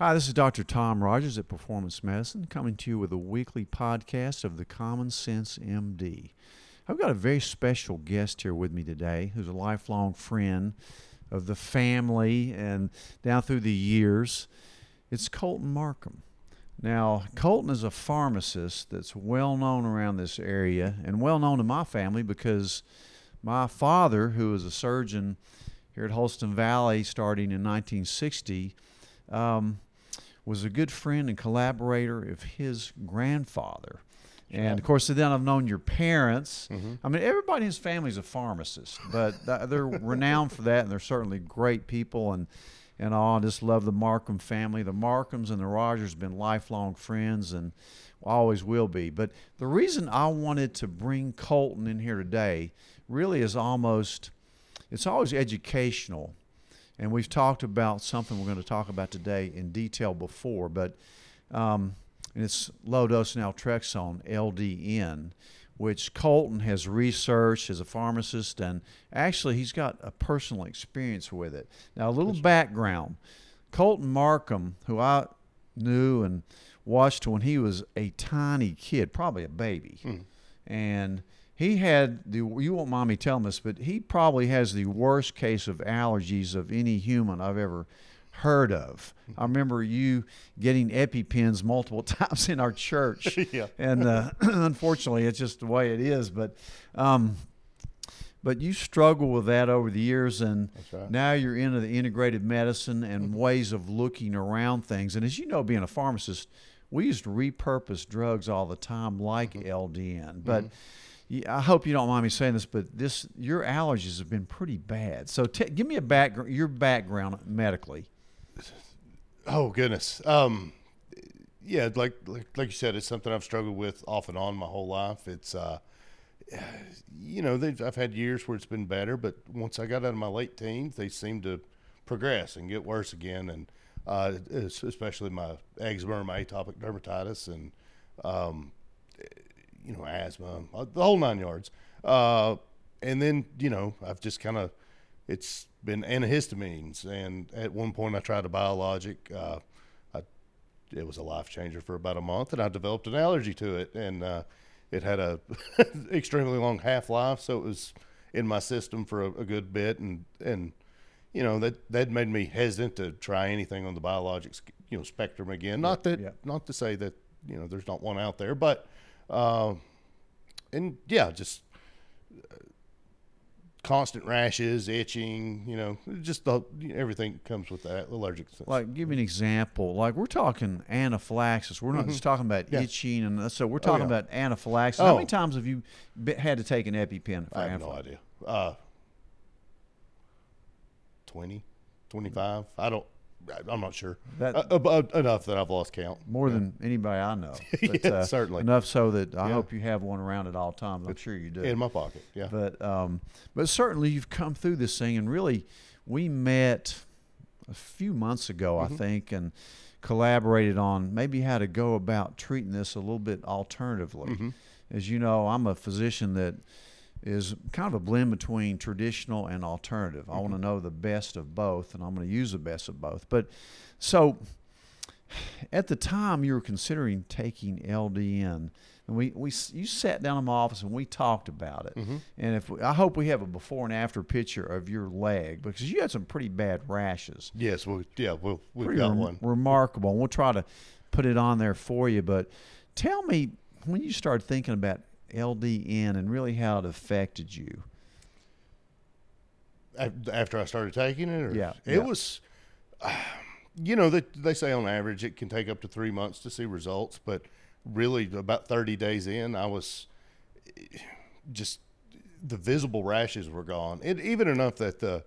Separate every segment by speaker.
Speaker 1: Hi, this is Dr. Tom Rogers at Performance Medicine coming to you with a weekly podcast of the Common Sense MD. I've got a very special guest here with me today who's a lifelong friend of the family and down through the years. It's Colton Marcum. Now, Colton is a pharmacist that's well known around this area and well known to my family because my father, who was a surgeon here at Holston Valley starting in 1960, um, was a good friend and collaborator of his grandfather. And of course, then I've known your parents.
Speaker 2: Mm-hmm.
Speaker 1: I mean, everybody in his family is a pharmacist, but they're renowned for that, and they're certainly great people. And and all, I just love the Marcum family. The Marcums and the Rogers have been lifelong friends, and always will be. But the reason I wanted to bring Colton in here today really is almost it's always educational and we've talked about something we're going to talk about today in detail before, but um, and it's low dose naltrexone (LDN), which Colton has researched as a pharmacist, and actually he's got a personal experience with it. Now, a little background: Colton Marcum, who I knew and watched when he was a tiny kid, probably a baby, and he had the you won't mind me telling this, but he probably has the worst case of allergies of any human I've ever heard of. I remember you getting EpiPens multiple times in our church,
Speaker 2: Yeah.
Speaker 1: and uh, unfortunately, it's just the way it is. But um, but you struggle with that over the years, and
Speaker 2: right.
Speaker 1: now you're into the integrated medicine and ways of looking around things. And as you know, being a pharmacist, we used to repurpose drugs all the time, like LDN. But yeah, I hope you don't mind me saying this, but this your allergies have been pretty bad. So t- give me a background, your background medically.
Speaker 2: Oh goodness. Um, yeah, like, like like you said, it's something I've struggled with off and on my whole life. It's uh, you know, I've had years where it's been better, but once I got out of my late teens, they seem to progress and get worse again, and uh, especially my eczema, my atopic dermatitis, and um, you know, asthma, uh, the whole nine yards. Uh, and then, you know, I've just kind of, it's been antihistamines. And at one point I tried a biologic. Uh, I, it was a life changer for about a month and I developed an allergy to it. And, uh, it had a extremely long half life. So it was in my system for a, a good bit. And, and, you know, that, that made me hesitant to try anything on the biologics, you know, spectrum again. Not that,
Speaker 1: yeah.
Speaker 2: not to say that, you know, there's not one out there, but, uh, and yeah, just uh, constant rashes, itching, you know, just the everything comes with that allergic.
Speaker 1: Like, give me an example. Like, we're talking anaphylaxis. We're not just talking about
Speaker 2: Mm-hmm. Yeah.
Speaker 1: itching, and so we're talking
Speaker 2: yeah.
Speaker 1: about anaphylaxis. How
Speaker 2: Oh.
Speaker 1: many times have you be, had to take an EpiPen for
Speaker 2: I have no idea. Uh, 20, 25. I don't. I'm not sure.
Speaker 1: That-
Speaker 2: uh, enough that I've lost count.
Speaker 1: More than anybody I know. But,
Speaker 2: Yeah,
Speaker 1: uh,
Speaker 2: certainly.
Speaker 1: Enough so that I
Speaker 2: Yeah.
Speaker 1: hope you have one around at all times. I'm sure you do.
Speaker 2: in my pocket. Yeah.
Speaker 1: But um, but certainly you've come through this thing, and really, we met a few months ago,
Speaker 2: Mm-hmm.
Speaker 1: I think, and collaborated on maybe how to go about treating this a little bit alternatively.
Speaker 2: Mm-hmm.
Speaker 1: As you know, I'm a physician that is kind of a blend between traditional and alternative. I want to mm-hmm. know the best of both, and I'm going to use the best of both. But so at the time you were considering taking LDN, and we, we you sat down in my office and we talked about it. Mm-hmm. And if we, I hope we have a before and after picture of your leg because you had some pretty bad rashes.
Speaker 2: yes. Well. Yeah. Well, we've
Speaker 1: Pretty
Speaker 2: got
Speaker 1: rem-
Speaker 2: one.
Speaker 1: remarkable. And we'll try to put it on there for you. But tell me when you started thinking about LDN and really how it affected you.
Speaker 2: After I started taking it, or
Speaker 1: Yeah,
Speaker 2: it
Speaker 1: yeah.
Speaker 2: was. You know, they they say on average it can take up to three months to see results, but really about thirty days in, I was just the visible rashes were gone. It even enough that the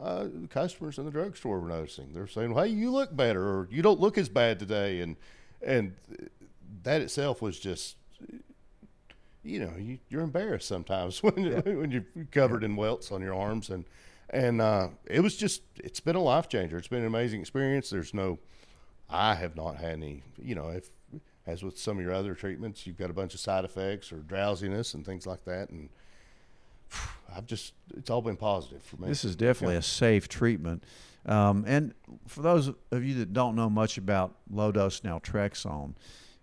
Speaker 2: uh, customers in the drugstore were noticing. They're saying, "Hey, you look better," or "You don't look as bad today," and and that itself was just you know, you, you're embarrassed sometimes when when you're covered in welts on your arms, and and uh, it was just it's been a life changer. It's been an amazing experience. There's no, I have not had any, you know, if as with some of your other treatments, you've got a bunch of side effects or drowsiness and things like that, and I've just it's all been positive for me.
Speaker 1: This is definitely a safe treatment. Um, and for those of you that don't know much about low dose naltrexone,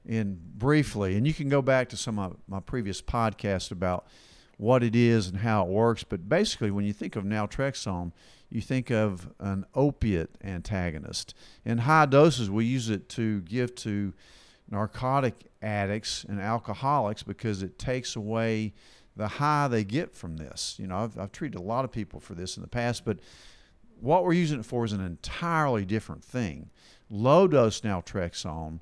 Speaker 1: in briefly, and you can go back to some of my previous podcasts about what it is and how it works. But basically, when you think of naltrexone, you think of an opiate antagonist. In high doses, we use it to give to narcotic addicts and alcoholics because it takes away the high they get from this. You know, I've, I've treated a lot of people for this in the past, but what we're using it for is an entirely different thing. Low dose naltrexone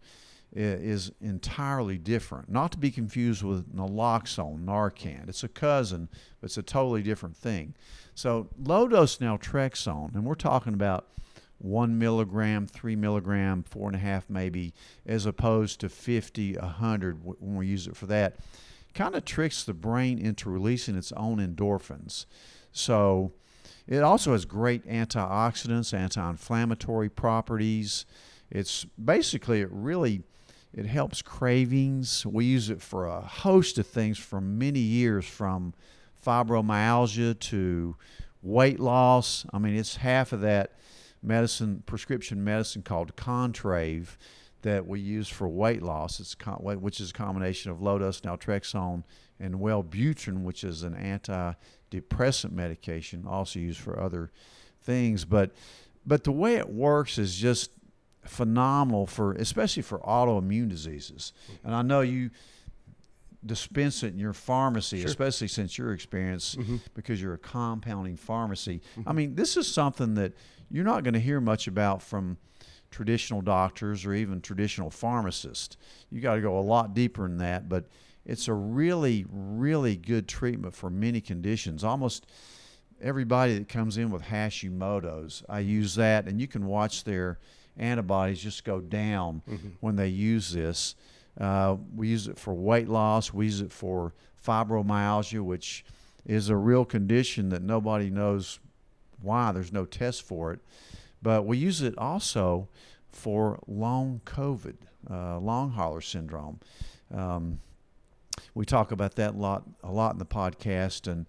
Speaker 1: is entirely different. Not to be confused with naloxone, Narcan. It's a cousin, but it's a totally different thing. So low dose naltrexone, and we're talking about one milligram, three milligram, four and a half maybe, as opposed to 50, 100 when we use it for that, kind of tricks the brain into releasing its own endorphins. So it also has great antioxidants, anti-inflammatory properties. It's basically it really it helps cravings. We use it for a host of things for many years, from fibromyalgia to weight loss. I mean, it's half of that medicine, prescription medicine called Contrave that we use for weight loss. It's which is a combination of dose naltrexone and Wellbutrin, which is an antidepressant medication, also used for other things. But but the way it works is just phenomenal for especially for autoimmune diseases. And I know you dispense it in your pharmacy, sure. especially since your experience mm-hmm. because you're a compounding pharmacy. Mm-hmm. I mean, this is something that you're not going to hear much about from traditional doctors or even traditional pharmacists. You got to go a lot deeper than that, but it's a really, really good treatment for many conditions. Almost everybody that comes in with Hashimoto's, I use that, and you can watch their antibodies just go down mm-hmm. when they use this. Uh, we use it for weight loss. We use it for fibromyalgia, which is a real condition that nobody knows why. There's no test for it. But we use it also for long COVID, uh, long hauler syndrome. Um, we talk about that a lot, a lot in the podcast. And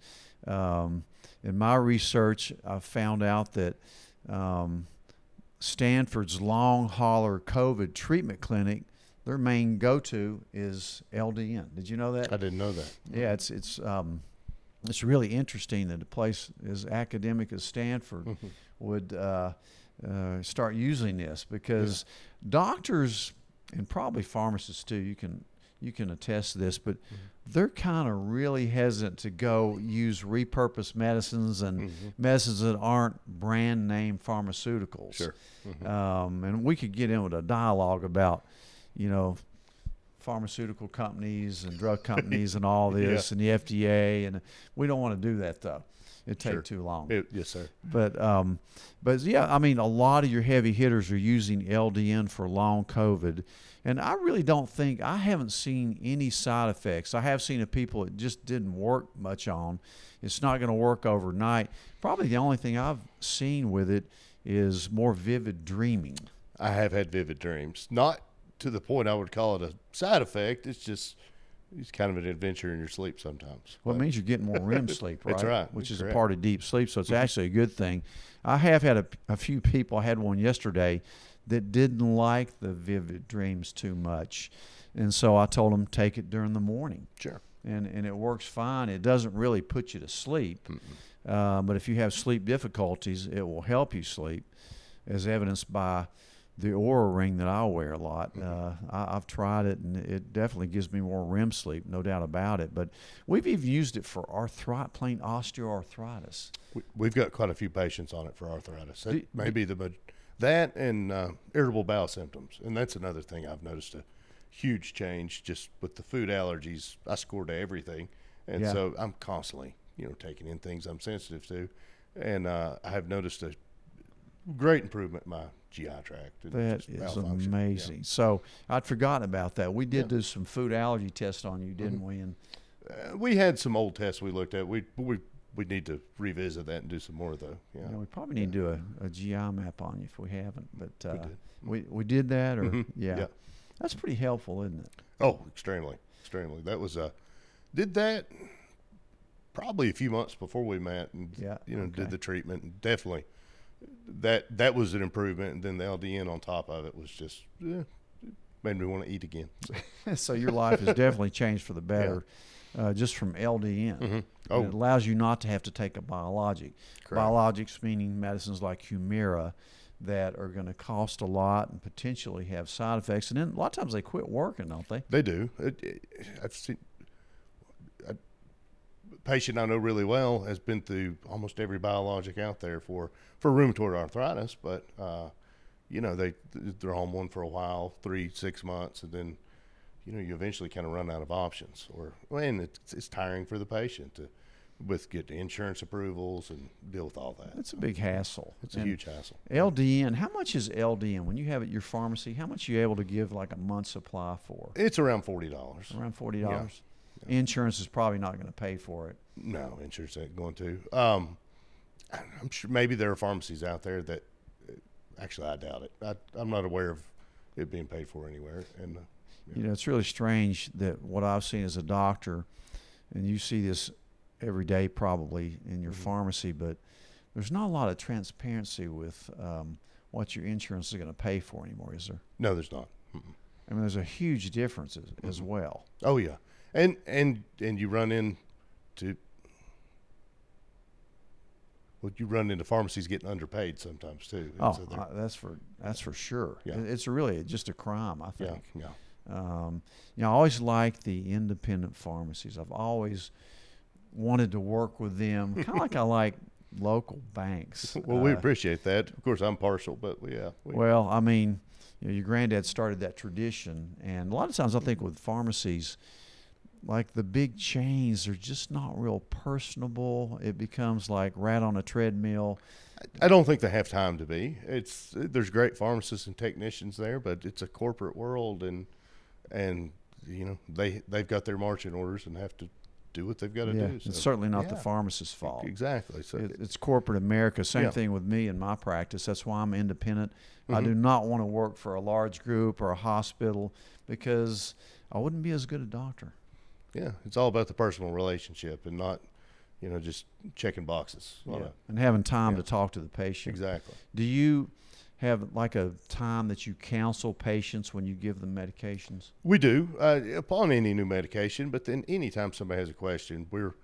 Speaker 1: um, in my research, I found out that um, Stanford's long hauler COVID treatment clinic, their main go-to is LDN. Did you know that?
Speaker 2: I didn't know that.
Speaker 1: Yeah, it's it's um, it's really interesting that a place as academic as Stanford mm-hmm. would uh, uh, start using this because yeah. doctors and probably pharmacists too. You can you can attest to this, but mm-hmm. They're kind of really hesitant to go use repurposed medicines and mm-hmm. medicines that aren't brand name pharmaceuticals.
Speaker 2: Sure.
Speaker 1: Mm-hmm. Um, and we could get in with a dialogue about, you know, pharmaceutical companies and drug companies and all this yeah. and the FDA, and we don't want to do that though. Take sure. too long.
Speaker 2: It, yes, sir.
Speaker 1: But um, but yeah, I mean, a lot of your heavy hitters are using LDN for long COVID, and I really don't think I haven't seen any side effects. I have seen a people it just didn't work much on. It's not going to work overnight. Probably the only thing I've seen with it is more vivid dreaming.
Speaker 2: I have had vivid dreams, not to the point I would call it a side effect. It's just it's kind of an adventure in your sleep sometimes.
Speaker 1: Well, it means you're getting more REM sleep, right?
Speaker 2: That's right.
Speaker 1: Which
Speaker 2: That's
Speaker 1: is
Speaker 2: correct.
Speaker 1: a part of deep sleep, so it's actually a good thing. I have had a, a few people. I had one yesterday that didn't like the vivid dreams too much, and so I told them take it during the morning.
Speaker 2: Sure.
Speaker 1: And and it works fine. It doesn't really put you to sleep, uh, but if you have sleep difficulties, it will help you sleep, as evidenced by the Oura ring that I wear a lot. Mm-hmm. Uh, I, have tried it, and it definitely gives me more REM sleep, no doubt about it. But we've even used it for arthritis, plain osteoarthritis.
Speaker 2: We, have got quite a few patients on it for arthritis. That maybe the that and uh, irritable bowel symptoms, and that's another thing I've noticed a huge change just with the food allergies. I score to everything, and yeah. so I'm constantly, you know, taking in things I'm sensitive to, and uh, I have noticed a great improvement in my GI tract.
Speaker 1: That is amazing. Yeah. So I'd forgotten about that. We did yeah. do some food allergy tests on you, didn't mm-hmm. we? And
Speaker 2: uh, we had some old tests we looked at. We we we need to revisit that and do some more though. Yeah,
Speaker 1: yeah we probably need to do a, a, GI map on you if we haven't. But uh, we, did. we, we did that, or mm-hmm. yeah. yeah, that's pretty helpful, isn't it?
Speaker 2: Oh, extremely, extremely. That was a uh, did that probably a few months before we met and
Speaker 1: Yeah,
Speaker 2: you know
Speaker 1: okay.
Speaker 2: did the treatment. And definitely, that that was an improvement. And then the LDN on top of it was just eh, made me want to eat again. So,
Speaker 1: so your life has definitely changed for the better, uh, just from LDN.
Speaker 2: Mhm. Oh.
Speaker 1: it allows you not to have to take a biologic.
Speaker 2: Correct.
Speaker 1: Biologics meaning medicines like Humira that are going to cost a lot and potentially have side effects. And then a lot of times they quit working, don't they?
Speaker 2: They do. I've seen patient I know really well has been through almost every biologic out there for for rheumatoid arthritis, but uh, you know they they're on one for a while, three six months, and then you know you eventually kind of run out of options, or and it's, it's tiring for the patient to with get the insurance approvals and deal with all that.
Speaker 1: It's a big hassle.
Speaker 2: It's a huge hassle.
Speaker 1: LDN, how much is LDN when you have it at your pharmacy? How much are you able to give like a month's supply for?
Speaker 2: It's around forty dollars.
Speaker 1: Around forty dollars. Insurance is probably not going to pay for it.
Speaker 2: No, insurance ain't going to. Um, I'm sure maybe there are pharmacies out there that actually I doubt it. I, I'm not aware of it being paid for anywhere. And uh,
Speaker 1: You know, it's really strange that what I've seen as a doctor, and you see this every day probably in your
Speaker 2: Mhm.
Speaker 1: pharmacy, but there's not a lot of transparency with um, what your insurance is going to pay for anymore, is there?
Speaker 2: no, there's not. Mm-mm.
Speaker 1: I mean, there's a huge difference as, as
Speaker 2: Mhm.
Speaker 1: well.
Speaker 2: Oh yeah, and and and you run into well, you run into pharmacies getting underpaid sometimes too.
Speaker 1: Oh,
Speaker 2: so
Speaker 1: uh, that's for that's for sure.
Speaker 2: Yeah.
Speaker 1: It's really just a crime, I think.
Speaker 2: yeah.
Speaker 1: Um, you know, I always like the independent pharmacies. I've always wanted to work with them, kind of like I like local banks.
Speaker 2: Well, we
Speaker 1: Uh,
Speaker 2: appreciate that. Of course, I'm partial, but yeah, we,
Speaker 1: well, I mean, you know, your granddad started that tradition, and a lot of times I think with pharmacies, like the big chains, they're just not real personable. It becomes like rat on a treadmill.
Speaker 2: I don't think they have time to be. It's there's great pharmacists and technicians there, but it's a corporate world, and and you know they they've got their marching orders and have to do what they've got to
Speaker 1: yeah,
Speaker 2: do. So,
Speaker 1: it's certainly not the pharmacist's fault.
Speaker 2: Exactly. So
Speaker 1: It, it's corporate America. Same
Speaker 2: Yeah.
Speaker 1: thing with me in my practice. That's why I'm independent. I
Speaker 2: Mhm.
Speaker 1: do not want to work for a large group or a hospital because I wouldn't be as good a doctor.
Speaker 2: Yeah, it's all about the personal relationship and not you know just checking boxes. a-
Speaker 1: And having time
Speaker 2: Yeah.
Speaker 1: to talk to the patient.
Speaker 2: exactly.
Speaker 1: Do you have like a time that you counsel patients when you give them medications?
Speaker 2: We do uh, upon any new medication, but then anytime somebody has a question, we're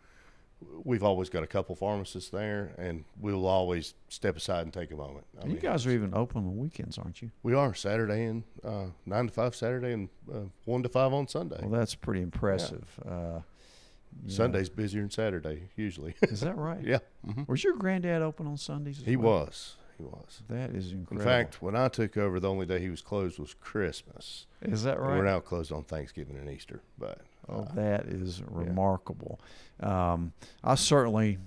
Speaker 2: we've always got a couple pharmacists there, and we'll always step aside and take a moment. I
Speaker 1: you
Speaker 2: mean,
Speaker 1: guys are even open on weekends, aren't you?
Speaker 2: We are Saturday and uh, nine to five Saturday and uh, one to five on Sunday.
Speaker 1: Well, that's pretty impressive. Uh, you know.
Speaker 2: Sunday's busier than Saturday usually.
Speaker 1: Is that right?
Speaker 2: yeah, hmm
Speaker 1: Was your granddad open on Sundays? as
Speaker 2: he
Speaker 1: well?
Speaker 2: was. He was.
Speaker 1: That is
Speaker 2: In fact, when I took over, the only day he was closed was Christmas.
Speaker 1: is that
Speaker 2: And
Speaker 1: right?
Speaker 2: We're now closed on Thanksgiving and Easter, but
Speaker 1: Oh,
Speaker 2: uh,
Speaker 1: that is remarkable. Um, I certainly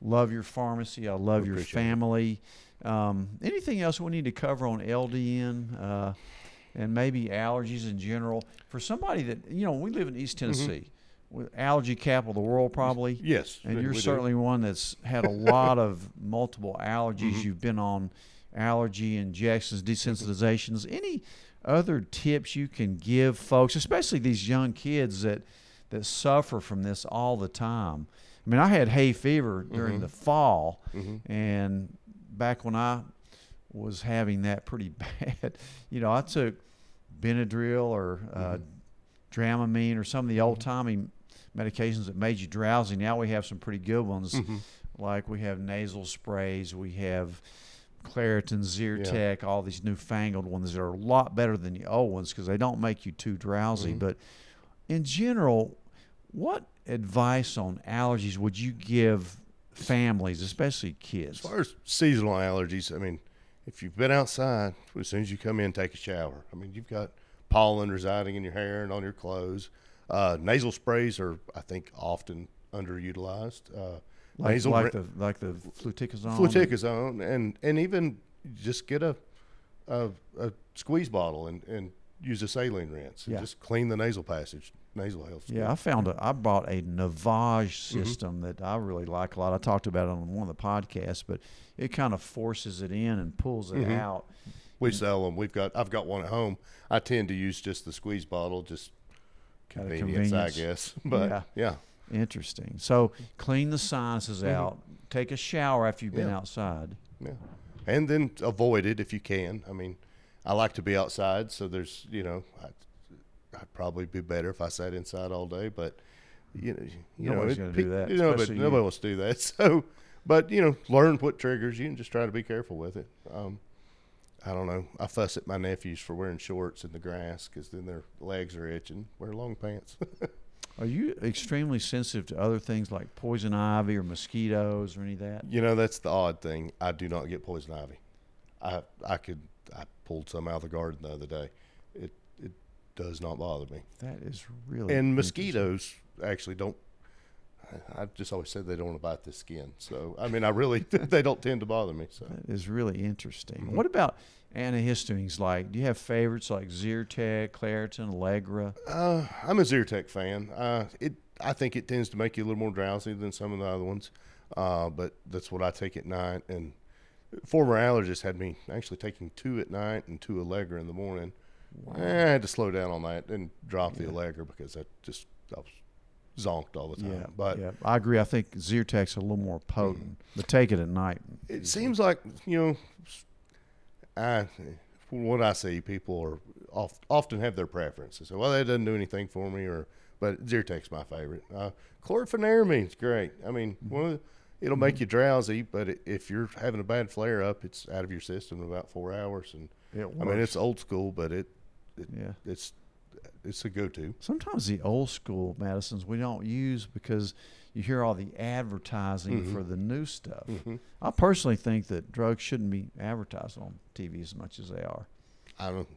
Speaker 1: love your pharmacy. I love your family. Um, anything else we need to cover on LDN uh, and maybe allergies in general? For somebody that, you know, we live in East
Speaker 2: Mm-hmm.
Speaker 1: Tennessee, with allergy capital of the world probably.
Speaker 2: yes,
Speaker 1: And you're
Speaker 2: we do.
Speaker 1: certainly one that's had a lot of multiple allergies.
Speaker 2: Mhm.
Speaker 1: You've been on allergy injections, desensitizations. Any other tips you can give folks, especially these young kids that that suffer from this all the time? I mean, I had hay fever during
Speaker 2: Mhm.
Speaker 1: the fall,
Speaker 2: Mhm.
Speaker 1: and back when I was having that pretty bad, you know, I took Benadryl or uh,
Speaker 2: Mhm.
Speaker 1: Dramamine or some of the old timey medications that made you drowsy. Now we have some pretty good ones,
Speaker 2: Mhm.
Speaker 1: like we have nasal sprays, we have Claritin, Zyrtec, all these newfangled ones that are a lot better than the old ones because they don't make you too drowsy.
Speaker 2: Mhm.
Speaker 1: But in general, what advice on allergies would you give families, especially kids?
Speaker 2: As far as seasonal allergies, I mean, if you've been outside, as soon as you come in, take a shower. I mean, you've got pollen residing in your hair and on your clothes. Uh, nasal sprays are, I think, often underutilized. Uh,
Speaker 1: Like,
Speaker 2: nasal
Speaker 1: like the like the fluticasone.
Speaker 2: fluticasone, and and even just get a a, a squeeze bottle and, and use a saline rinse and
Speaker 1: Yeah.
Speaker 2: just clean the nasal passage, nasal health.
Speaker 1: Yeah, I found a. I bought a Navage
Speaker 2: Mm-hmm.
Speaker 1: system that I really like a lot. I talked about it on one of the podcasts, but it kind of forces it in and pulls it
Speaker 2: Mhm.
Speaker 1: out.
Speaker 2: we sell them. We've got I've got one at home. I tend to use just the squeeze bottle, just
Speaker 1: Out of
Speaker 2: convenience, I guess. But
Speaker 1: Yeah.
Speaker 2: yeah,
Speaker 1: Interesting. So clean the sinuses
Speaker 2: Mm-hmm.
Speaker 1: out. Take a shower after you've been
Speaker 2: Yeah.
Speaker 1: outside.
Speaker 2: Yeah, and then avoid it if you can. I mean, I like to be outside, so there's you know, I'd, I'd probably be better if I sat inside all day, but you know, you
Speaker 1: Nobody's gonna do that,
Speaker 2: You know, but
Speaker 1: especially you.
Speaker 2: nobody wants to do that. So, but you know, learn what triggers you and just try to be careful with it. Um, I don't know. I fuss at my nephews for wearing shorts in the grass because then their legs are itching. Wear long pants.
Speaker 1: Are you extremely sensitive to other things like poison ivy or mosquitoes or any of that?
Speaker 2: You know, that's the odd thing. I do not get poison ivy. I I could I pulled some out of the garden the other day. It it does not bother me.
Speaker 1: That is really
Speaker 2: And mosquitoes actually don't. I- I've just always said they don't want to bite the skin. So I mean, I really they don't tend to bother me. So
Speaker 1: That is really interesting.
Speaker 2: Mm-hmm.
Speaker 1: What about antihistamines? Like, do you have favorites like Zyrtec, Claritin, Allegra?
Speaker 2: uh, I'm a Zyrtec fan. Uh, it I think it tends to make you a little more drowsy than some of the other ones. Uh, but that's what I take at night. And former allergist had me actually taking two at night and two Allegra in the morning. Eh, I had to slow down on that and drop the Allegra because I just I was zonked all the time.
Speaker 1: Yeah,
Speaker 2: but
Speaker 1: yeah, I agree. I think Zyrtec's a little more potent, but take it at night.
Speaker 2: it seems like you know, I from what I see, people are oft, often have their preferences. So, well, that doesn't do anything for me, or but Zyrtec's my favorite. Uh, chlorpheniramine great. I mean, one of the, it'll make you drowsy, but it, if you're having a bad flare up, it's out of your system in about four hours. And I mean, it's old school, but it, it
Speaker 1: Yeah.
Speaker 2: it's it's a go-to.
Speaker 1: Sometimes the old school medicines we don't use because you hear all the advertising
Speaker 2: Mm-hmm.
Speaker 1: for the new stuff. I personally think that drugs shouldn't be advertised on TV as much as they are.
Speaker 2: I don't.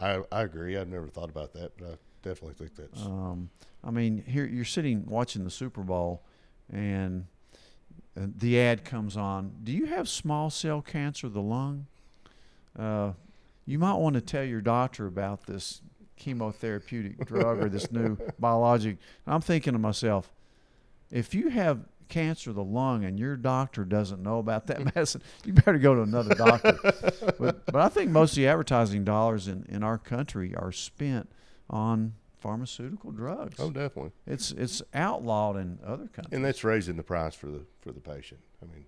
Speaker 2: I I agree. I've never thought about that, but I definitely think that's.
Speaker 1: Um, I mean, here you're sitting watching the Super Bowl, and uh, the ad comes on. Do you have small cell cancer of the lung? Uh, you might want to tell your doctor about this chemotherapeutic drug or this new biologic. I'm thinking to myself, if you have cancer of the lung and your doctor doesn't know about that medicine, you better go to another doctor. but, but I think most of the advertising dollars in, in our country are spent on pharmaceutical drugs.
Speaker 2: oh, definitely.
Speaker 1: It's it's outlawed in other countries.
Speaker 2: And that's raising the price for the for the patient. I mean,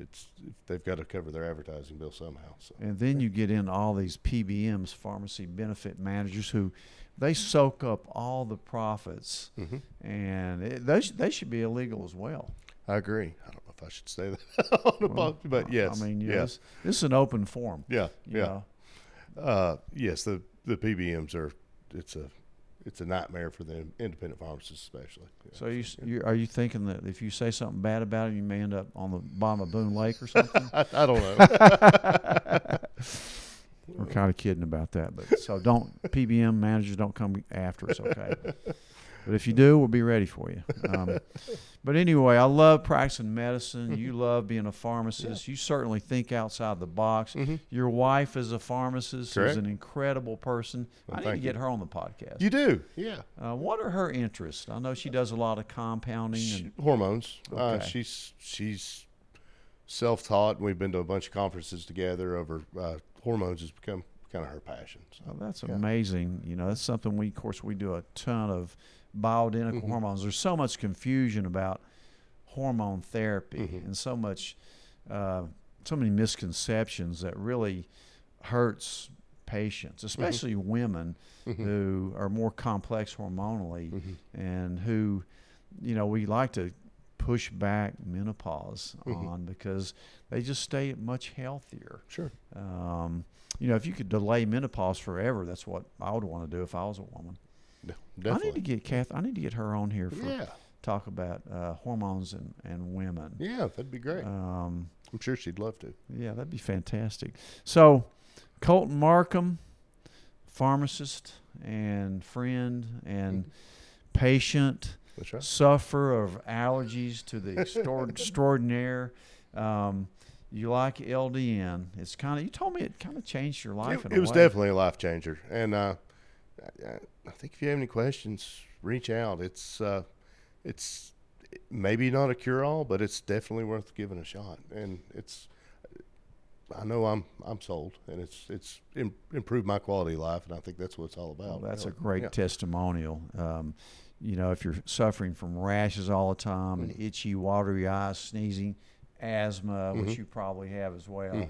Speaker 2: it's they've got to cover their advertising bill somehow. So
Speaker 1: And then you get in all these PBMs, pharmacy benefit managers, who they soak up all the profits,
Speaker 2: Mhm.
Speaker 1: and it, they, they should be illegal as well.
Speaker 2: I agree. I don't know if I should say that on the
Speaker 1: Well,
Speaker 2: pod, but yes,
Speaker 1: I mean, yes.
Speaker 2: yeah,
Speaker 1: this, this is an open forum.
Speaker 2: yeah, yeah. Uh, yes, the the PBMs are it's a it's a nightmare for the independent pharmacists, especially.
Speaker 1: So you, you are you thinking that if you say something bad about it, you may end up on the bottom of Boone Lake or something?
Speaker 2: I, I don't know.
Speaker 1: We're kind of kidding about that, but so don't PBM managers don't come after us, okay? But if you do, we'll be ready for you. Um, but anyway, I love practicing medicine. You love being a pharmacist. You certainly think outside the box.
Speaker 2: Mhm.
Speaker 1: Your wife is a pharmacist.
Speaker 2: Correct.
Speaker 1: She's an incredible person.
Speaker 2: Well,
Speaker 1: I need to get
Speaker 2: you.
Speaker 1: her on the podcast.
Speaker 2: you do, yeah.
Speaker 1: uh, what are her interests? I know she does a lot of compounding.
Speaker 2: She-
Speaker 1: And,
Speaker 2: hormones. Uh,
Speaker 1: Okay.
Speaker 2: she's she's self-taught. We've been to a bunch of conferences together over uh, hormones. Has become kind of her passion. So.
Speaker 1: Oh, that's
Speaker 2: Yeah.
Speaker 1: amazing. You know, that's something we, of course, we do a ton of bioidentical
Speaker 2: Mhm.
Speaker 1: hormones. There's so much confusion about hormone therapy
Speaker 2: Mhm.
Speaker 1: and so much, uh, so many misconceptions that really hurts patients, especially women
Speaker 2: Mhm.
Speaker 1: who are more complex hormonally
Speaker 2: Mhm.
Speaker 1: and who, you know, we like to push back menopause
Speaker 2: Mhm.
Speaker 1: on because they just stay much healthier.
Speaker 2: Sure.
Speaker 1: Um, you know, if you could delay menopause forever, that's what I would want to do if I was a woman.
Speaker 2: Yeah,
Speaker 1: I need to get Kath. I need to get her on here for
Speaker 2: yeah.
Speaker 1: talk about uh, hormones and, and women.
Speaker 2: Yeah, that'd be great.
Speaker 1: Um,
Speaker 2: I'm sure she'd love to.
Speaker 1: yeah, that'd be fantastic. So, Colton Marcum, pharmacist and friend and patient,
Speaker 2: That's right.
Speaker 1: sufferer of allergies to the extraordinaire. Um, you like LDN? It's kind of. You told me it kind of changed your life.
Speaker 2: It,
Speaker 1: in a
Speaker 2: it was
Speaker 1: way.
Speaker 2: definitely a life changer. And uh, I, I think if you have any questions, reach out. It's uh, it's maybe not a cure all, but it's definitely worth giving a shot. And it's I know I'm I'm sold, and it's it's Im- improved my quality of life, and I think that's what it's all
Speaker 1: Well,
Speaker 2: about.
Speaker 1: that's a great
Speaker 2: Yeah.
Speaker 1: testimonial. Um, you know, if you're suffering from rashes all the time and itchy, watery eyes, sneezing, asthma, which you probably have as well,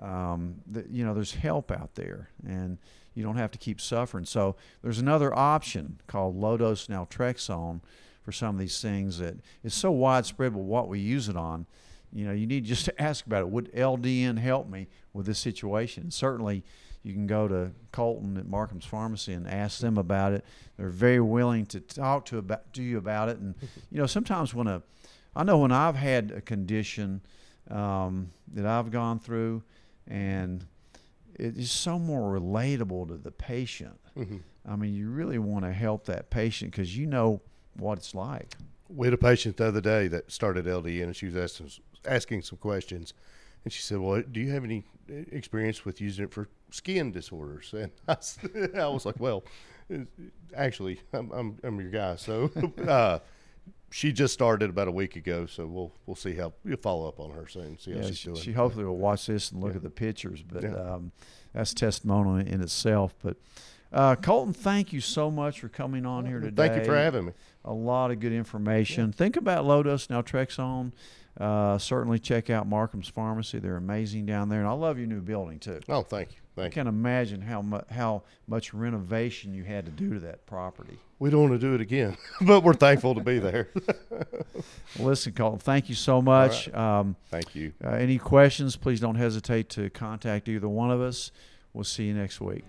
Speaker 1: um, you know, there's help out there, and you don't have to keep suffering. So there's another option called low dose naltrexone for some of these things that is so widespread with what we use it on. You know, you need just to ask about it. Would LDN help me with this situation? Certainly, you can go to Colton at Marcum's Pharmacy and ask them about it. They're very willing to talk to about to you about it. And you know, sometimes when a, I know when I've had a condition um, that I've gone through, and it is so more relatable to the patient. I mean, you really want to help that patient because you know what it's like.
Speaker 2: We had a patient the other day that started LDN, and she was asking asking some questions, and she said, "Well, do you have any experience with using it for skin disorders?" And I was like, "Well, uh, actually, I'm I'm, I'm your guy." So uh, she just started about a week ago, so we'll we'll see how we'll follow up on her soon, see how
Speaker 1: Yeah,
Speaker 2: she's
Speaker 1: she,
Speaker 2: doing.
Speaker 1: she hopefully will watch this and look
Speaker 2: Yeah.
Speaker 1: at the pictures, but
Speaker 2: Yeah.
Speaker 1: um, that's testimonial in, in itself. But uh, Colton, thank you so much for coming on here today.
Speaker 2: Thank you for having me.
Speaker 1: A lot of good information. Think about low dose naltrexone. Uh, certainly check out Marcum's Pharmacy. They're amazing down there, and I love your new building too.
Speaker 2: Oh, thank you,
Speaker 1: I
Speaker 2: thank you.
Speaker 1: can't imagine how mu- how much renovation you had to do to that property.
Speaker 2: We don't want to do it again, but we're thankful to be there.
Speaker 1: Listen, Colton, thank you so much. Um,
Speaker 2: thank you.
Speaker 1: uh, any questions? Please don't hesitate to contact either one of us. We'll see you next week.